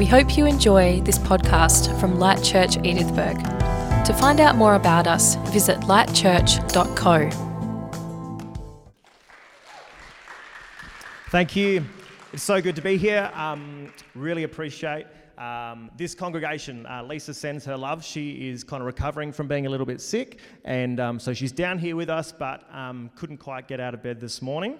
We hope you enjoy this podcast from Light Church Edithburgh. To find out more about us, visit lightchurch.co. Thank you. It's so good to be here. Um, really appreciate um, this congregation. Uh, Lisa sends her love. She is kind of recovering from being a little bit sick, and um, so she's down here with us, but um, couldn't quite get out of bed this morning.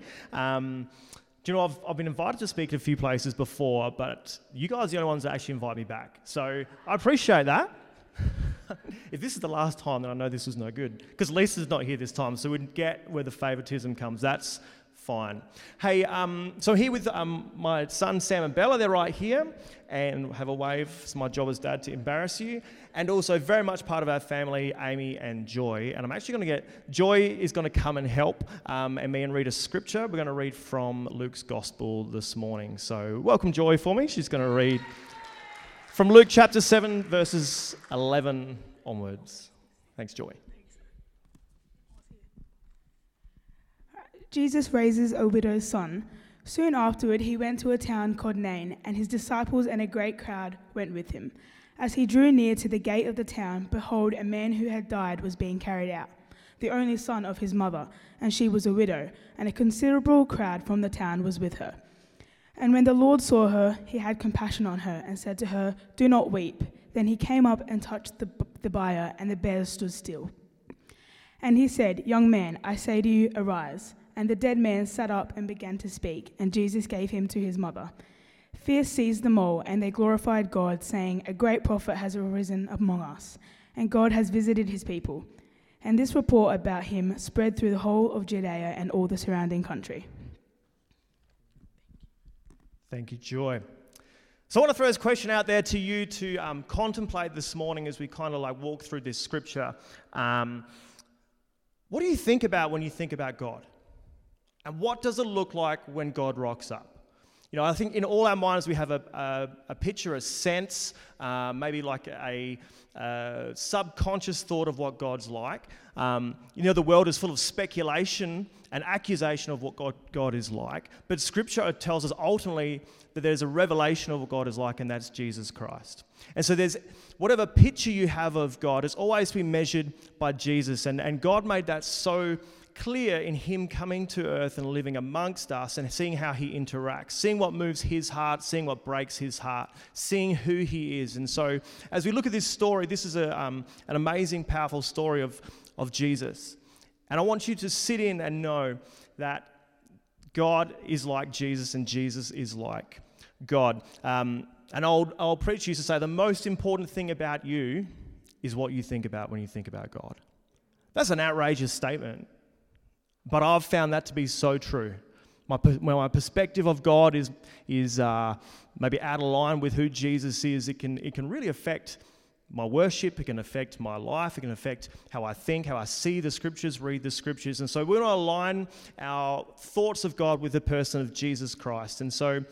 Do you know, I've, I've been invited to speak at a few places before, but you guys are the only ones that actually invite me back. So I appreciate that. if this is the last time, then I know this was no good. Because Lisa's not here this time, so we get where the favoritism comes. That's fine. Hey, um, so here with um, my son Sam and Bella, they're right here, and have a wave. It's my job as dad to embarrass you, and also very much part of our family, Amy and Joy. And I'm actually going to get Joy is going to come and help, um, and me and read a scripture. We're going to read from Luke's Gospel this morning. So welcome Joy for me. She's going to read from Luke chapter seven, verses 11 onwards. Thanks, Joy. Jesus raises a widow's son. Soon afterward, he went to a town called Nain, and his disciples and a great crowd went with him. As he drew near to the gate of the town, behold, a man who had died was being carried out, the only son of his mother, and she was a widow, and a considerable crowd from the town was with her. And when the Lord saw her, he had compassion on her, and said to her, Do not weep. Then he came up and touched the, the bier, and the bear stood still. And he said, Young man, I say to you, arise. And the dead man sat up and began to speak, and Jesus gave him to his mother. Fear seized them all, and they glorified God, saying, A great prophet has arisen among us, and God has visited his people. And this report about him spread through the whole of Judea and all the surrounding country. Thank you, Joy. So I want to throw this question out there to you to um, contemplate this morning as we kind of like walk through this scripture. Um, what do you think about when you think about God? And what does it look like when God rocks up? You know, I think in all our minds we have a, a, a picture, a sense, uh, maybe like a, a, subconscious thought of what God's like. Um, you know, the world is full of speculation and accusation of what God, God is like. But Scripture tells us ultimately that there's a revelation of what God is like, and that's Jesus Christ. And so there's whatever picture you have of God is always to be measured by Jesus. And, and God made that so clear in him coming to earth and living amongst us and seeing how he interacts, seeing what moves his heart, seeing what breaks his heart, seeing who he is. And so, as we look at this story, this is a, um, an amazing, powerful story of, of Jesus. And I want you to sit in and know that God is like Jesus and Jesus is like God. Um, an old, old preacher used to say the most important thing about you is what you think about when you think about God. That's an outrageous statement. But I've found that to be so true. My, my perspective of God is, is uh, maybe out of line with who Jesus is. It can, it can really affect my worship, it can affect my life, it can affect how I think, how I see the scriptures, read the scriptures. And so we want to align our thoughts of God with the person of Jesus Christ. And so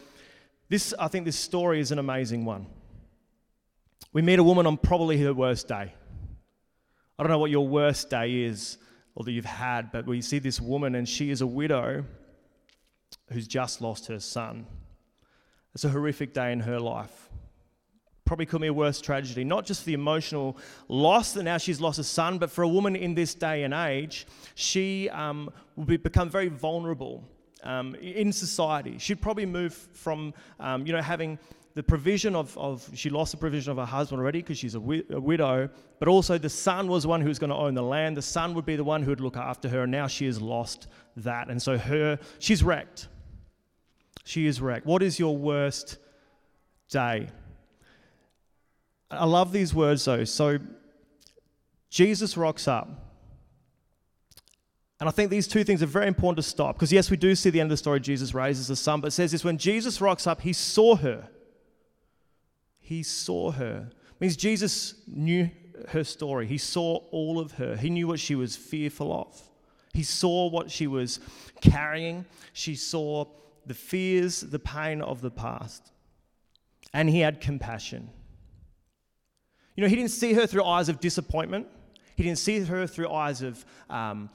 this, I think this story is an amazing one. We meet a woman on probably her worst day. I don't know what your worst day is or that you've had, but we see this woman and she is a widow who's just lost her son. It's a horrific day in her life. Probably could be a worse tragedy, not just for the emotional loss that now she's lost a son, but for a woman in this day and age, she um, will be, become very vulnerable um, in society. She'd probably move from, um, you know, having the provision of, of she lost the provision of her husband already because she's a, wi- a, widow, but also the son was one who was going to own the land. The son would be the one who would look after her, and now she has lost that. And so her, she's wrecked. She is wrecked. What is your worst day? I love these words though. So Jesus rocks up. And I think these two things are very important to stop because, yes, we do see the end of the story. Jesus raises the son, but it says this when Jesus rocks up, he saw her he saw her. It means Jesus knew her story. He saw all of her. He knew what she was fearful of. He saw what she was carrying. She saw the fears, the pain of the past. And he had compassion. You know, he didn't see her through eyes of disappointment. He didn't see her through eyes of, um,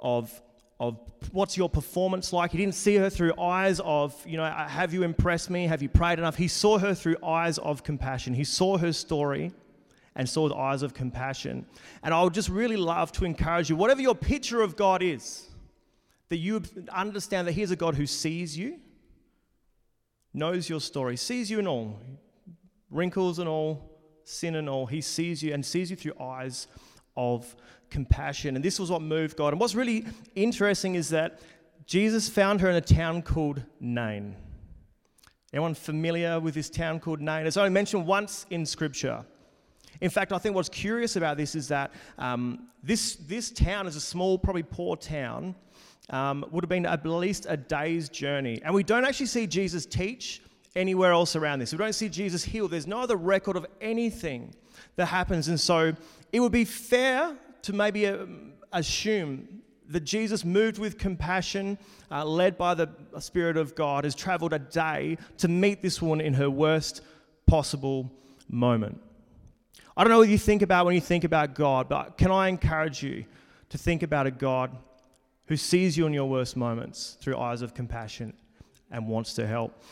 of of what's your performance like. He didn't see her through eyes of, you know, uh, have you impressed me? Have you prayed enough? He saw her through eyes of compassion. He saw her story and saw the eyes of compassion. And I would just really love to encourage you, whatever your picture of God is, that you understand that He's a God who sees you, knows your story, sees you in all, wrinkles and all, sin and all. He sees you and sees you through eyes of compassion. And this was what moved God. And what's really interesting is that Jesus found her in a town called Nain. Anyone familiar with this town called Nain? It's only mentioned once in Scripture. In fact, I think what's curious about this is that um, this, this town is a small, probably poor town, um, would have been at least a day's journey. And we don't actually see Jesus teach anywhere else around this. We don't see Jesus heal. There's no other record of anything that happens. And so it would be fair to maybe um, assume that Jesus, moved with compassion, uh, led by the Spirit of God, has traveled a day to meet this woman in her worst possible moment. I don't know what you think about when you think about God, but can I encourage you to think about a God who sees you in your worst moments through eyes of compassion and wants to help?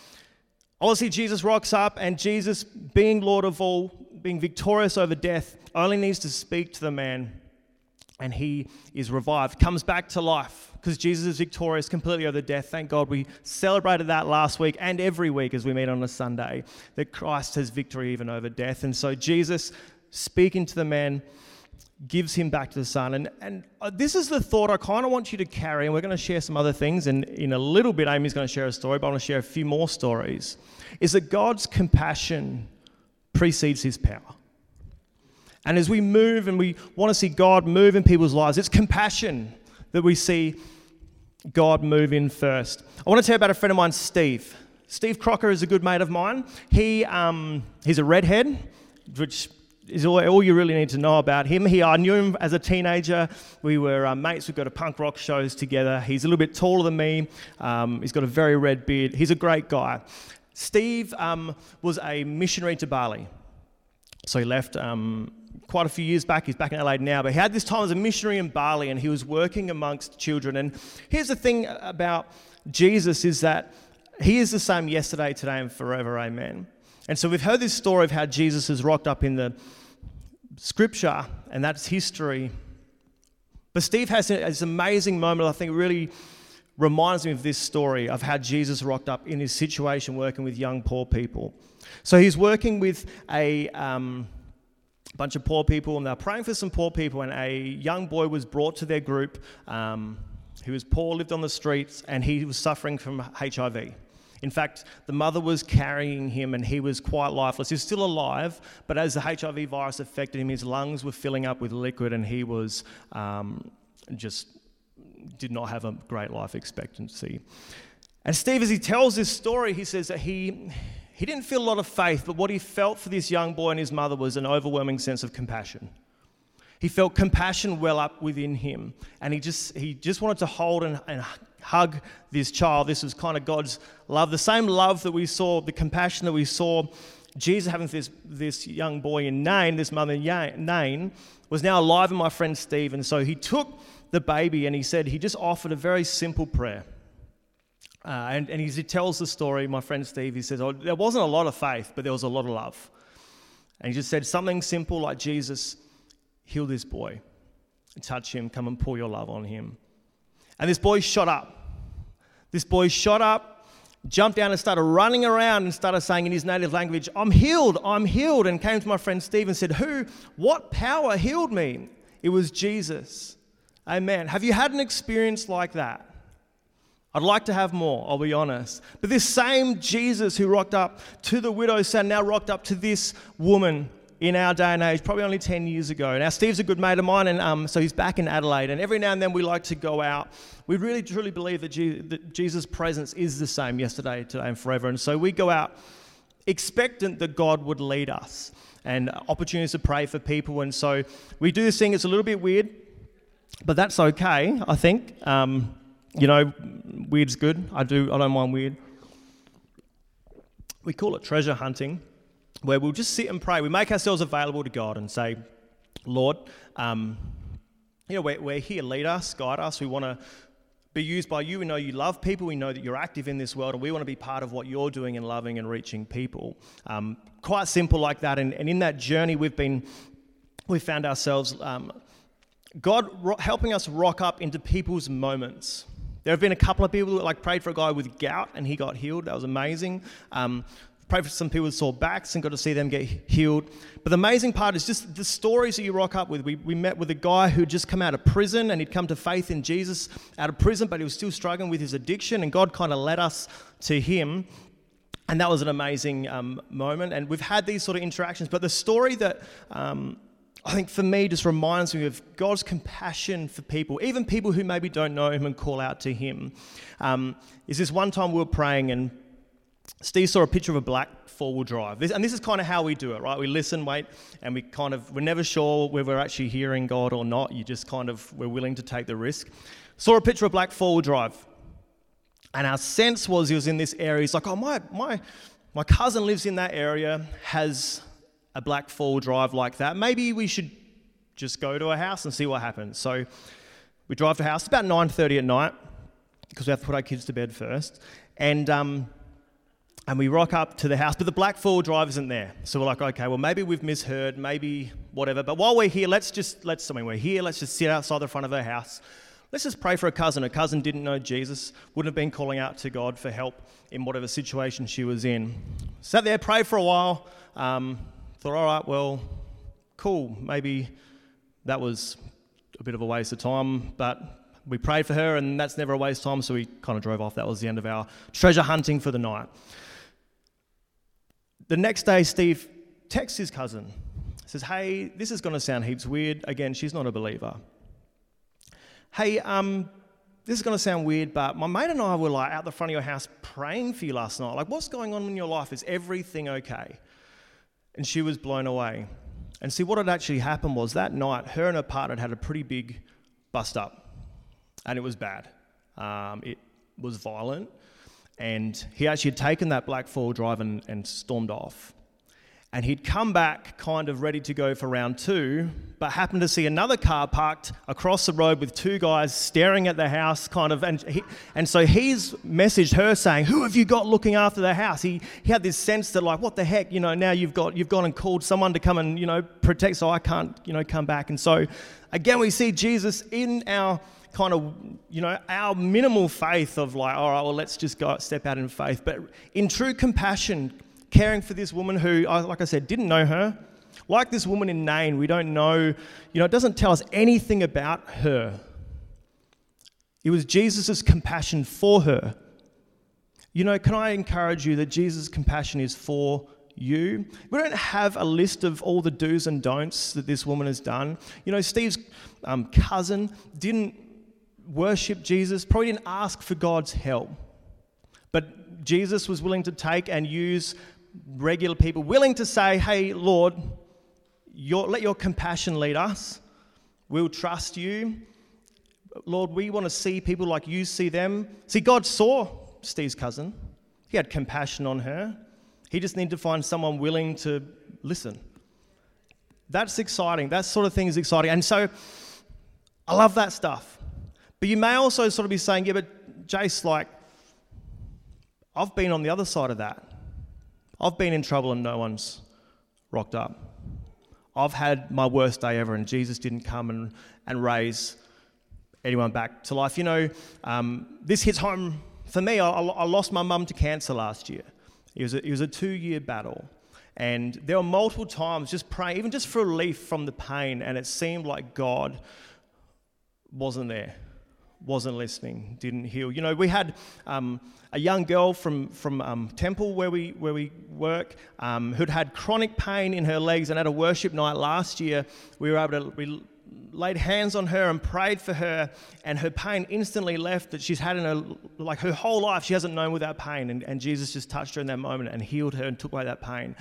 Obviously, Jesus rocks up, and Jesus, being Lord of all, being victorious over death, only needs to speak to the man, and he is revived, comes back to life because Jesus is victorious completely over death. Thank God we celebrated that last week and every week as we meet on a Sunday, that Christ has victory even over death. And so, Jesus speaking to the man gives him back to the son. And, and uh, this is the thought I kind of want you to carry, and we're going to share some other things. And in a little bit, Amy's going to share a story, but I want to share a few more stories. Is that God's compassion precedes his power. And as we move and we want to see God move in people's lives, it's compassion that we see God move in first. I want to tell you about a friend of mine, Steve. Steve Crocker is a good mate of mine. He, um, he's a redhead, which is all, all, you really need to know about him. He, I knew him as a teenager. We were uh, mates. We'd go to punk rock shows together. He's a little bit taller than me. Um, he's got a very red beard. He's a great guy. Steve um, was a missionary to Bali. So he left um, quite a few years back. He's back in LA now. But he had this time as a missionary in Bali and he was working amongst children. And here's the thing about Jesus is that he is the same yesterday, today, and forever. Amen. And so we've heard this story of how Jesus has rocked up in the scripture, and that's history. But Steve has this amazing moment, I think, really reminds me of this story of how Jesus rocked up in his situation working with young poor people. So he's working with a um, bunch of poor people, and they're praying for some poor people, and a young boy was brought to their group. Um, he was poor, lived on the streets, and he was suffering from HIV. In fact, the mother was carrying him and he was quite lifeless. He's still alive, but as the HIV virus affected him, his lungs were filling up with liquid and he was um, just did not have a great life expectancy. And Steve, as he tells this story, he says that he, he didn't feel a lot of faith, but what he felt for this young boy and his mother was an overwhelming sense of compassion. He felt compassion well up within him, and he just, he just wanted to hold and, and hug this child. This was kind of God's love. The same love that we saw, the compassion that we saw Jesus having this, this young boy in Nain, this mother in Nain, was now alive in my friend Steve. And so he took the baby and he said he just offered a very simple prayer. Uh, and, and he tells the story, my friend Steve, he says, oh, there wasn't a lot of faith, but there was a lot of love. And he just said something simple like, Jesus, heal this boy, touch him, come and pour your love on him. And this boy shot up. This boy shot up, jumped down and started running around and started saying in his native language, I'm healed, I'm healed. And came to my friend Steve and said, Who, what power healed me? It was Jesus. Amen. Have you had an experience like that? I'd like to have more, I'll be honest. But this same Jesus who rocked up to the widow's son now rocked up to this woman in our day and age, probably only 10 years ago. Now, Steve's a good mate of mine, and um, so he's back in Adelaide. And every now and then we like to go out. We really truly believe that, Je- that Jesus' presence is the same yesterday, today, and forever. And so we go out expectant that God would lead us and opportunities to pray for people. And so we do this thing, it's a little bit weird, but that's okay, I think. Um, you know, weird's good. I do, I don't mind weird. We call it treasure hunting where we'll just sit and pray. We make ourselves available to God and say, Lord, um, you know, we're, we're here, lead us, guide us. We want to be used by you. We know you love people. We know that you're active in this world, and we want to be part of what you're doing and loving and reaching people. Um, quite simple like that. And, and in that journey, we've been, we found ourselves, um, God ro- helping us rock up into people's moments. There have been a couple of people that like prayed for a guy with gout and he got healed. That was amazing. Um, prayed for some people with sore backs and got to see them get healed. But the amazing part is just the stories that you rock up with. We, we met with a guy who'd just come out of prison and he'd come to faith in Jesus out of prison, but he was still struggling with his addiction, and God kind of led us to him. And that was an amazing um, moment. And we've had these sort of interactions. But the story that um, I think for me just reminds me of God's compassion for people, even people who maybe don't know Him and call out to Him. Um, is this one time we were praying and Steve saw a picture of a black four wheel drive. This, and this is kind of how we do it, right? We listen, wait, and we kind of, we're never sure whether we're actually hearing God or not. You just kind of, we're willing to take the risk. Saw a picture of a black four wheel drive. And our sense was he was in this area. He's like, oh, my, my, my cousin lives in that area, has a black four wheel drive like that. Maybe we should just go to a house and see what happens. So we drive to a house. It's about 9.30 at night because we have to put our kids to bed first. And, um, and we rock up to the house, but the black four drive isn't there. So we're like, okay, well maybe we've misheard, maybe whatever. But while we're here, let's just let's I mean we're here, let's just sit outside the front of her house. Let's just pray for a cousin. A cousin didn't know Jesus, wouldn't have been calling out to God for help in whatever situation she was in. Sat there, prayed for a while. Um, thought, all right, well, cool. Maybe that was a bit of a waste of time, but we prayed for her, and that's never a waste of time. So we kind of drove off. That was the end of our treasure hunting for the night. The next day, Steve texts his cousin, says, Hey, this is going to sound heaps weird. Again, she's not a believer. Hey, um, this is going to sound weird, but my mate and I were like out the front of your house praying for you last night. Like, what's going on in your life? Is everything okay? And she was blown away. And see, what had actually happened was that night, her and her partner had had a pretty big bust up, and it was bad. Um, it was violent. And he actually had taken that black four drive and, and stormed off. And he'd come back kind of ready to go for round two, but happened to see another car parked across the road with two guys staring at the house, kind of. And, he, and so he's messaged her saying, Who have you got looking after the house? He, he had this sense that, like, what the heck, you know, now you've, got, you've gone and called someone to come and, you know, protect, so I can't, you know, come back. And so again, we see Jesus in our kind of, you know, our minimal faith of like, all right, well, let's just go step out in faith. But in true compassion, caring for this woman who, like I said, didn't know her. Like this woman in Nain, we don't know, you know, it doesn't tell us anything about her. It was Jesus' compassion for her. You know, can I encourage you that Jesus' compassion is for you. We don't have a list of all the do's and don'ts that this woman has done. You know, Steve's um, cousin didn't worship Jesus, probably didn't ask for God's help. But Jesus was willing to take and use regular people, willing to say, Hey, Lord, your, let your compassion lead us. We'll trust you. Lord, we want to see people like you see them. See, God saw Steve's cousin, He had compassion on her. He just needed to find someone willing to listen. That's exciting. That sort of thing is exciting. And so I love that stuff. But you may also sort of be saying, yeah, but Jace, like, I've been on the other side of that. I've been in trouble and no one's rocked up. I've had my worst day ever, and Jesus didn't come and, and raise anyone back to life. You know, um, this hits home for me. I, I lost my mum to cancer last year. It was a, it was a two year battle. And there were multiple times just praying, even just for relief from the pain, and it seemed like God wasn't there wasn't listening, didn't heal. You know, we had um, a young girl from, from um, Temple where we, where we work um, who'd had chronic pain in her legs, and at a worship night last year, we were able to. We, laid hands on her and prayed for her and her pain instantly left that she's had in her like her whole life she hasn't known without pain and, and jesus just touched her in that moment and healed her and took away that pain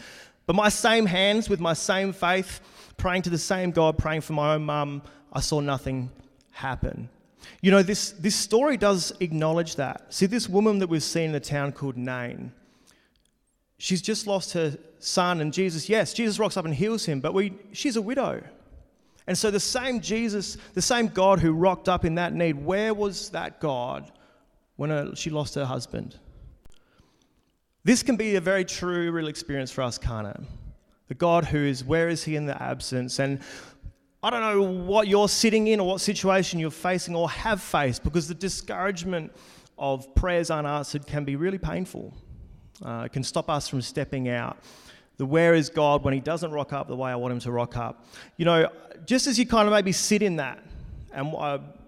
but my same hands with my same faith praying to the same god praying for my own mum i saw nothing happen you know, this, this story does acknowledge that. See, this woman that we've seen in a town called Nain, she's just lost her son, and Jesus, yes, Jesus rocks up and heals him, but we, she's a widow. And so the same Jesus, the same God who rocked up in that need, where was that God when she lost her husband? This can be a very true, real experience for us, it? The God who is, where is He in the absence? And I don't know what you're sitting in or what situation you're facing or have faced because the discouragement of prayers unanswered can be really painful. Uh, it can stop us from stepping out. The where is God when He doesn't rock up the way I want Him to rock up. You know, just as you kind of maybe sit in that, and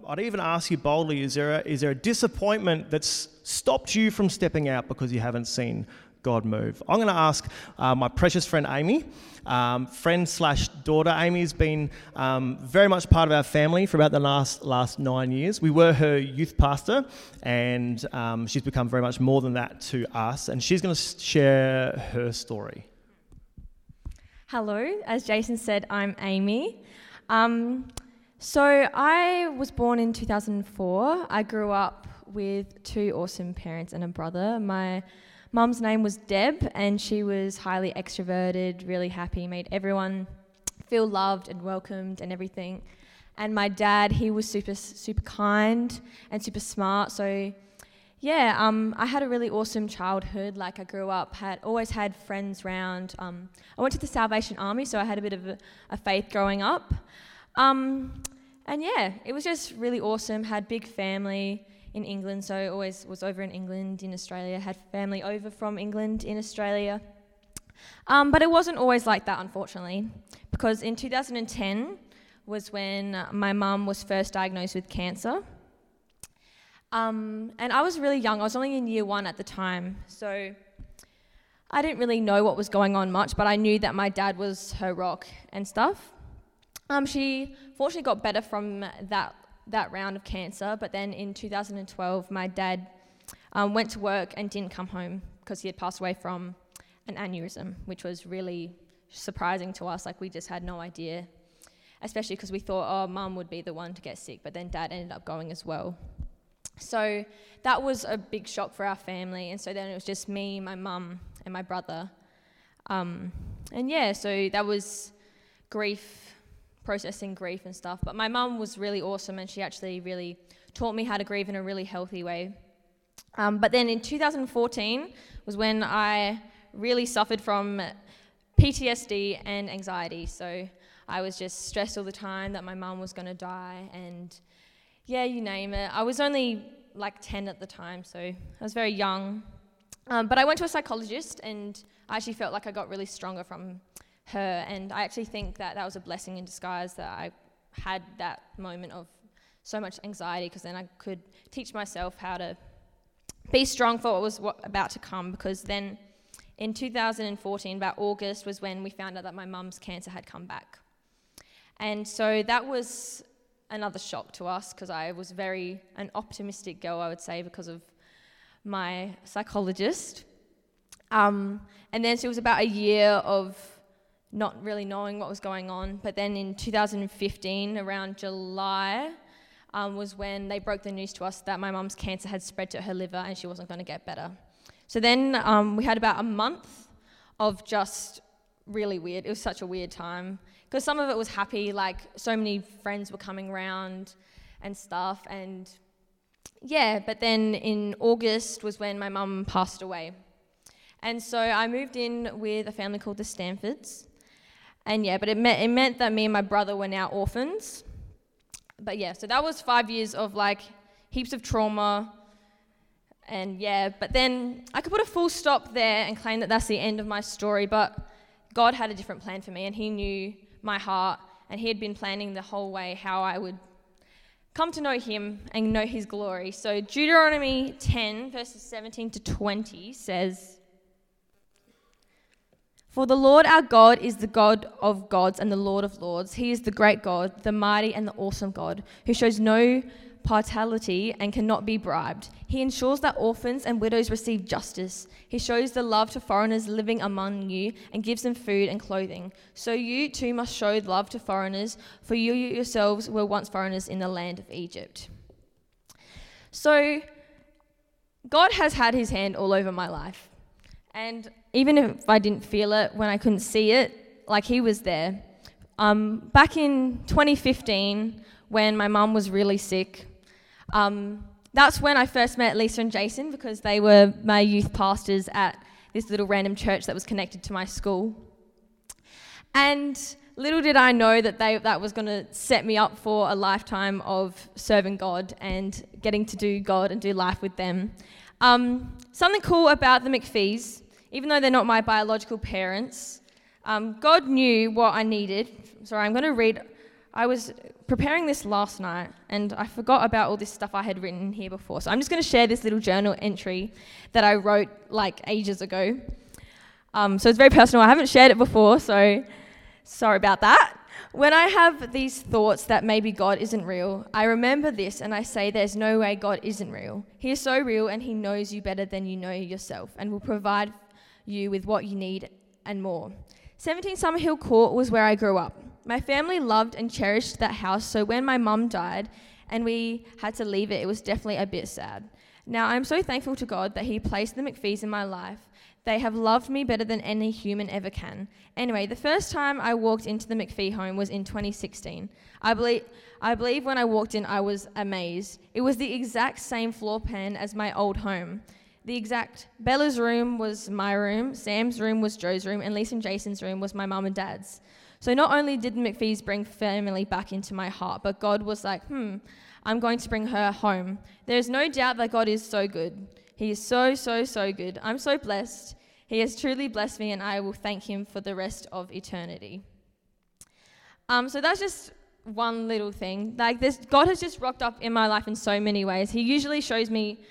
I'd even ask you boldly is there, a, is there a disappointment that's stopped you from stepping out because you haven't seen God move. I'm going to ask uh, my precious friend Amy, um, friend slash daughter. Amy's been um, very much part of our family for about the last last nine years. We were her youth pastor, and um, she's become very much more than that to us. And she's going to share her story. Hello, as Jason said, I'm Amy. Um, so I was born in 2004. I grew up with two awesome parents and a brother. My Mum's name was Deb, and she was highly extroverted, really happy, made everyone feel loved and welcomed and everything. And my dad, he was super, super kind and super smart. So, yeah, um, I had a really awesome childhood. Like I grew up, had always had friends round. Um, I went to the Salvation Army, so I had a bit of a, a faith growing up. Um, and yeah, it was just really awesome. Had big family in England, so always was over in England, in Australia, had family over from England in Australia. Um, but it wasn't always like that, unfortunately, because in 2010 was when my mum was first diagnosed with cancer. Um, and I was really young, I was only in year one at the time, so I didn't really know what was going on much, but I knew that my dad was her rock and stuff. Um, she fortunately got better from that that round of cancer. But then in 2012, my dad um, went to work and didn't come home because he had passed away from an aneurysm, which was really surprising to us. Like we just had no idea, especially because we thought, oh, mum would be the one to get sick, but then dad ended up going as well. So that was a big shock for our family. And so then it was just me, my mum, and my brother. Um, and yeah, so that was grief processing grief and stuff. But my mum was really awesome and she actually really taught me how to grieve in a really healthy way. Um, but then in 2014 was when I really suffered from PTSD and anxiety. So I was just stressed all the time that my mum was going to die and yeah, you name it. I was only like 10 at the time, so I was very young. Um, but I went to a psychologist and I actually felt like I got really stronger from her. And I actually think that that was a blessing in disguise that I had that moment of so much anxiety because then I could teach myself how to be strong for what was what, about to come. Because then in 2014, about August, was when we found out that my mum's cancer had come back. And so that was another shock to us because I was very an optimistic girl, I would say, because of my psychologist. Um, and then so it was about a year of not really knowing what was going on. But then in 2015, around July, um, was when they broke the news to us that my mum's cancer had spread to her liver and she wasn't going to get better. So then um, we had about a month of just really weird. It was such a weird time because some of it was happy, like so many friends were coming around and stuff. And yeah, but then in August was when my mum passed away. And so I moved in with a family called the Stanfords. And yeah, but it meant, it meant that me and my brother were now orphans. But yeah, so that was five years of like heaps of trauma. And yeah, but then I could put a full stop there and claim that that's the end of my story. But God had a different plan for me, and He knew my heart, and He had been planning the whole way how I would come to know Him and know His glory. So Deuteronomy 10, verses 17 to 20 says, for the Lord our God is the God of gods and the Lord of lords. He is the great God, the mighty and the awesome God, who shows no partiality and cannot be bribed. He ensures that orphans and widows receive justice. He shows the love to foreigners living among you and gives them food and clothing. So you too must show love to foreigners, for you yourselves were once foreigners in the land of Egypt. So God has had his hand all over my life. And even if I didn't feel it when I couldn't see it, like he was there. Um, back in 2015, when my mum was really sick, um, that's when I first met Lisa and Jason because they were my youth pastors at this little random church that was connected to my school. And little did I know that they, that was going to set me up for a lifetime of serving God and getting to do God and do life with them. Um, something cool about the McPhees, even though they're not my biological parents, um, God knew what I needed. Sorry, I'm going to read. I was preparing this last night and I forgot about all this stuff I had written here before. So I'm just going to share this little journal entry that I wrote like ages ago. Um, so it's very personal. I haven't shared it before, so sorry about that. When I have these thoughts that maybe God isn't real, I remember this and I say, There's no way God isn't real. He is so real and He knows you better than you know yourself and will provide you with what you need and more. 17 Summerhill Court was where I grew up. My family loved and cherished that house, so when my mum died and we had to leave it, it was definitely a bit sad. Now, I'm so thankful to God that He placed the McPhees in my life. They have loved me better than any human ever can. Anyway, the first time I walked into the McPhee home was in 2016. I believe, I believe when I walked in, I was amazed. It was the exact same floor plan as my old home. The exact Bella's room was my room, Sam's room was Joe's room, and Lisa and Jason's room was my mum and dad's. So not only did the McPhee's bring family back into my heart, but God was like, hmm, I'm going to bring her home. There's no doubt that God is so good. He is so, so, so good. I'm so blessed. He has truly blessed me, and I will thank Him for the rest of eternity. Um, so that's just one little thing. Like this, God has just rocked up in my life in so many ways. He usually shows me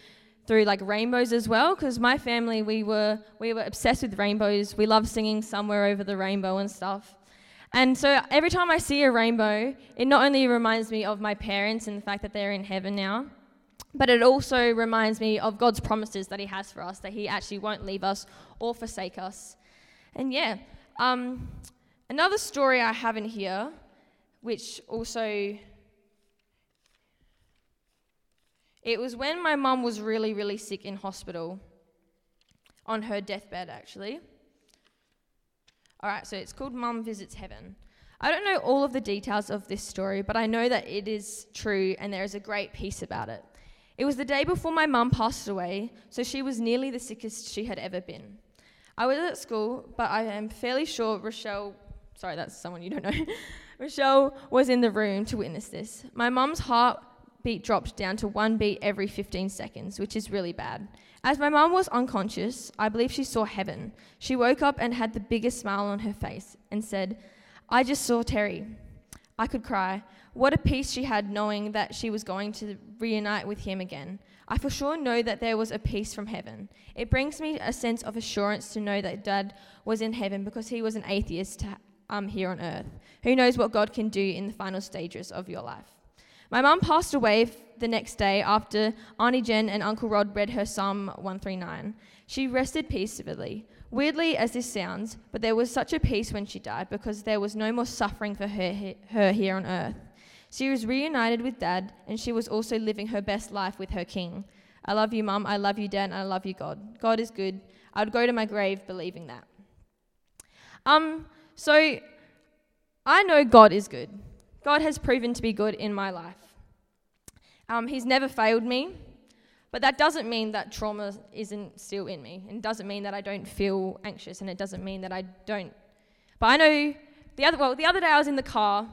through like rainbows as well, because my family we were we were obsessed with rainbows. We love singing somewhere over the rainbow and stuff. And so every time I see a rainbow, it not only reminds me of my parents and the fact that they're in heaven now, but it also reminds me of God's promises that He has for us, that He actually won't leave us or forsake us. And yeah, um, another story I have in here, which also. It was when my mum was really, really sick in hospital, on her deathbed actually. All right, so it's called Mum Visits Heaven. I don't know all of the details of this story, but I know that it is true and there is a great piece about it. It was the day before my mum passed away, so she was nearly the sickest she had ever been. I was at school, but I am fairly sure Rochelle, sorry, that's someone you don't know, Rochelle was in the room to witness this. My mum's heartbeat dropped down to one beat every 15 seconds, which is really bad. As my mum was unconscious, I believe she saw heaven. She woke up and had the biggest smile on her face and said, I just saw Terry. I could cry. What a peace she had knowing that she was going to reunite with him again. I for sure know that there was a peace from heaven. It brings me a sense of assurance to know that Dad was in heaven because he was an atheist um, here on earth. Who knows what God can do in the final stages of your life? My mum passed away the next day after Auntie Jen and Uncle Rod read her Psalm 139. She rested peacefully. Weirdly as this sounds, but there was such a peace when she died because there was no more suffering for her, her here on earth. She was reunited with Dad, and she was also living her best life with her King. I love you, Mum. I love you, Dad. I love you, God. God is good. I would go to my grave believing that. Um, so I know God is good. God has proven to be good in my life. Um, he's never failed me, but that doesn't mean that trauma isn't still in me. And doesn't mean that I don't feel anxious, and it doesn't mean that I don't. But I know the other well, the other day I was in the car,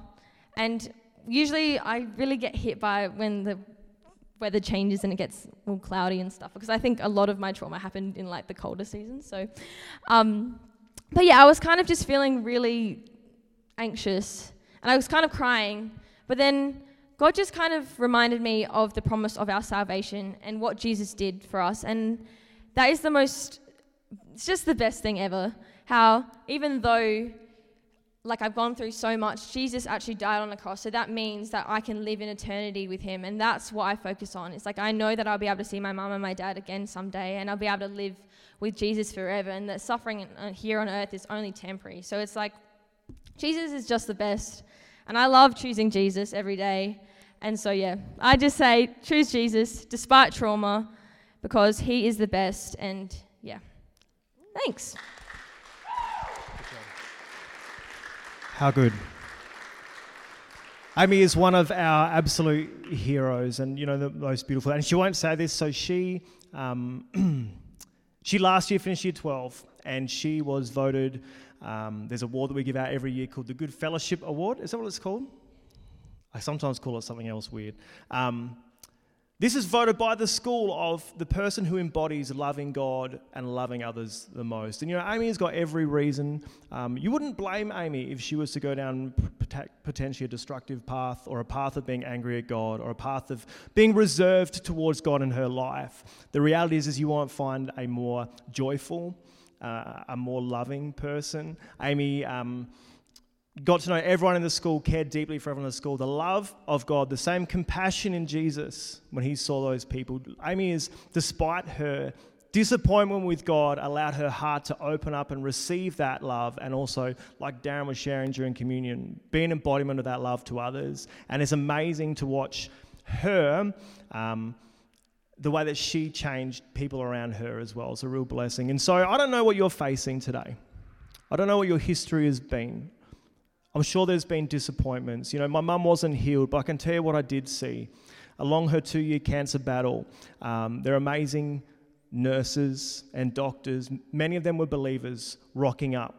and usually I really get hit by when the weather changes and it gets all cloudy and stuff because I think a lot of my trauma happened in like the colder seasons. So, um, but yeah, I was kind of just feeling really anxious and I was kind of crying. But then God just kind of reminded me of the promise of our salvation and what Jesus did for us. And that is the most, it's just the best thing ever. How even though like I've gone through so much, Jesus actually died on the cross. So that means that I can live in eternity with him. And that's what I focus on. It's like I know that I'll be able to see my mum and my dad again someday and I'll be able to live with Jesus forever. And that suffering uh, here on earth is only temporary. So it's like Jesus is just the best. And I love choosing Jesus every day. And so, yeah, I just say choose Jesus despite trauma because he is the best. And yeah, thanks. How good. Amy is one of our absolute heroes, and you know the most beautiful. And she won't say this, so she um, she last year finished year twelve, and she was voted. Um, there's a award that we give out every year called the Good Fellowship Award. Is that what it's called? I sometimes call it something else weird. Um, this is voted by the school of the person who embodies loving God and loving others the most. And you know, Amy has got every reason. Um, you wouldn't blame Amy if she was to go down potentially a destructive path or a path of being angry at God or a path of being reserved towards God in her life. The reality is, is you won't find a more joyful, uh, a more loving person. Amy. Um, got to know everyone in the school, cared deeply for everyone in the school. The love of God, the same compassion in Jesus when he saw those people. Amy is, despite her disappointment with God, allowed her heart to open up and receive that love. And also, like Darren was sharing during communion, be an embodiment of that love to others. And it's amazing to watch her. Um, the way that she changed people around her as well. It's a real blessing. And so I don't know what you're facing today. I don't know what your history has been. I'm sure there's been disappointments. You know, my mum wasn't healed, but I can tell you what I did see. Along her two year cancer battle, um, they're amazing nurses and doctors. Many of them were believers rocking up,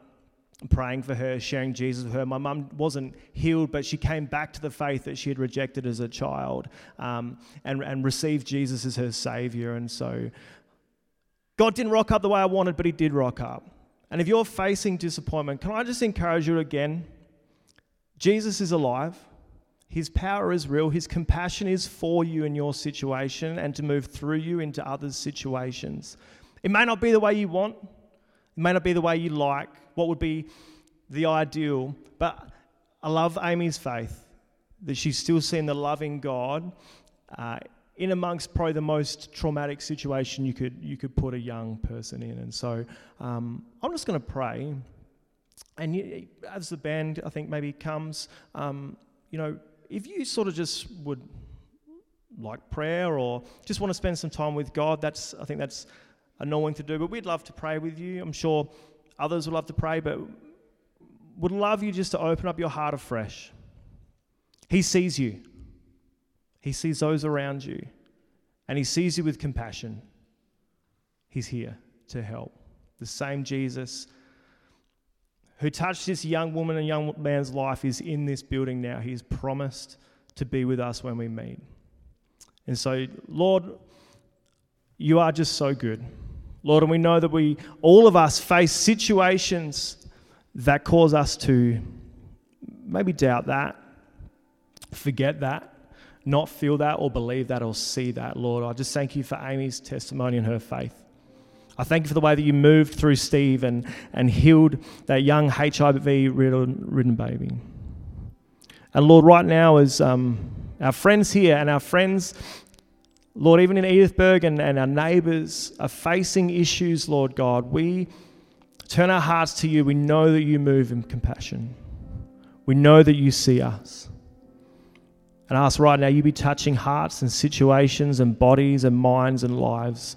praying for her, sharing Jesus with her. My mum wasn't healed, but she came back to the faith that she had rejected as a child um, and, and received Jesus as her savior. And so God didn't rock up the way I wanted, but He did rock up. And if you're facing disappointment, can I just encourage you again? Jesus is alive. His power is real. His compassion is for you in your situation and to move through you into others' situations. It may not be the way you want, it may not be the way you like, what would be the ideal, but I love Amy's faith that she's still seeing the loving God uh, in amongst probably the most traumatic situation you could, you could put a young person in. And so um, I'm just going to pray. And you, as the band, I think, maybe comes, um, you know, if you sort of just would like prayer or just want to spend some time with God, that's I think that's a normal to do. But we'd love to pray with you. I'm sure others would love to pray, but would love you just to open up your heart afresh. He sees you. He sees those around you. And he sees you with compassion. He's here to help. The same Jesus who touched this young woman and young man's life is in this building now. He He's promised to be with us when we meet. And so, Lord, you are just so good. Lord, and we know that we, all of us, face situations that cause us to maybe doubt that, forget that, not feel that, or believe that, or see that. Lord, I just thank you for Amy's testimony and her faith. I thank you for the way that you moved through Steve and, and healed that young HIV ridden baby. And Lord, right now, as um, our friends here and our friends, Lord, even in Edithburgh and, and our neighbours are facing issues, Lord God, we turn our hearts to you. We know that you move in compassion, we know that you see us. And ask right now, you be touching hearts and situations and bodies and minds and lives.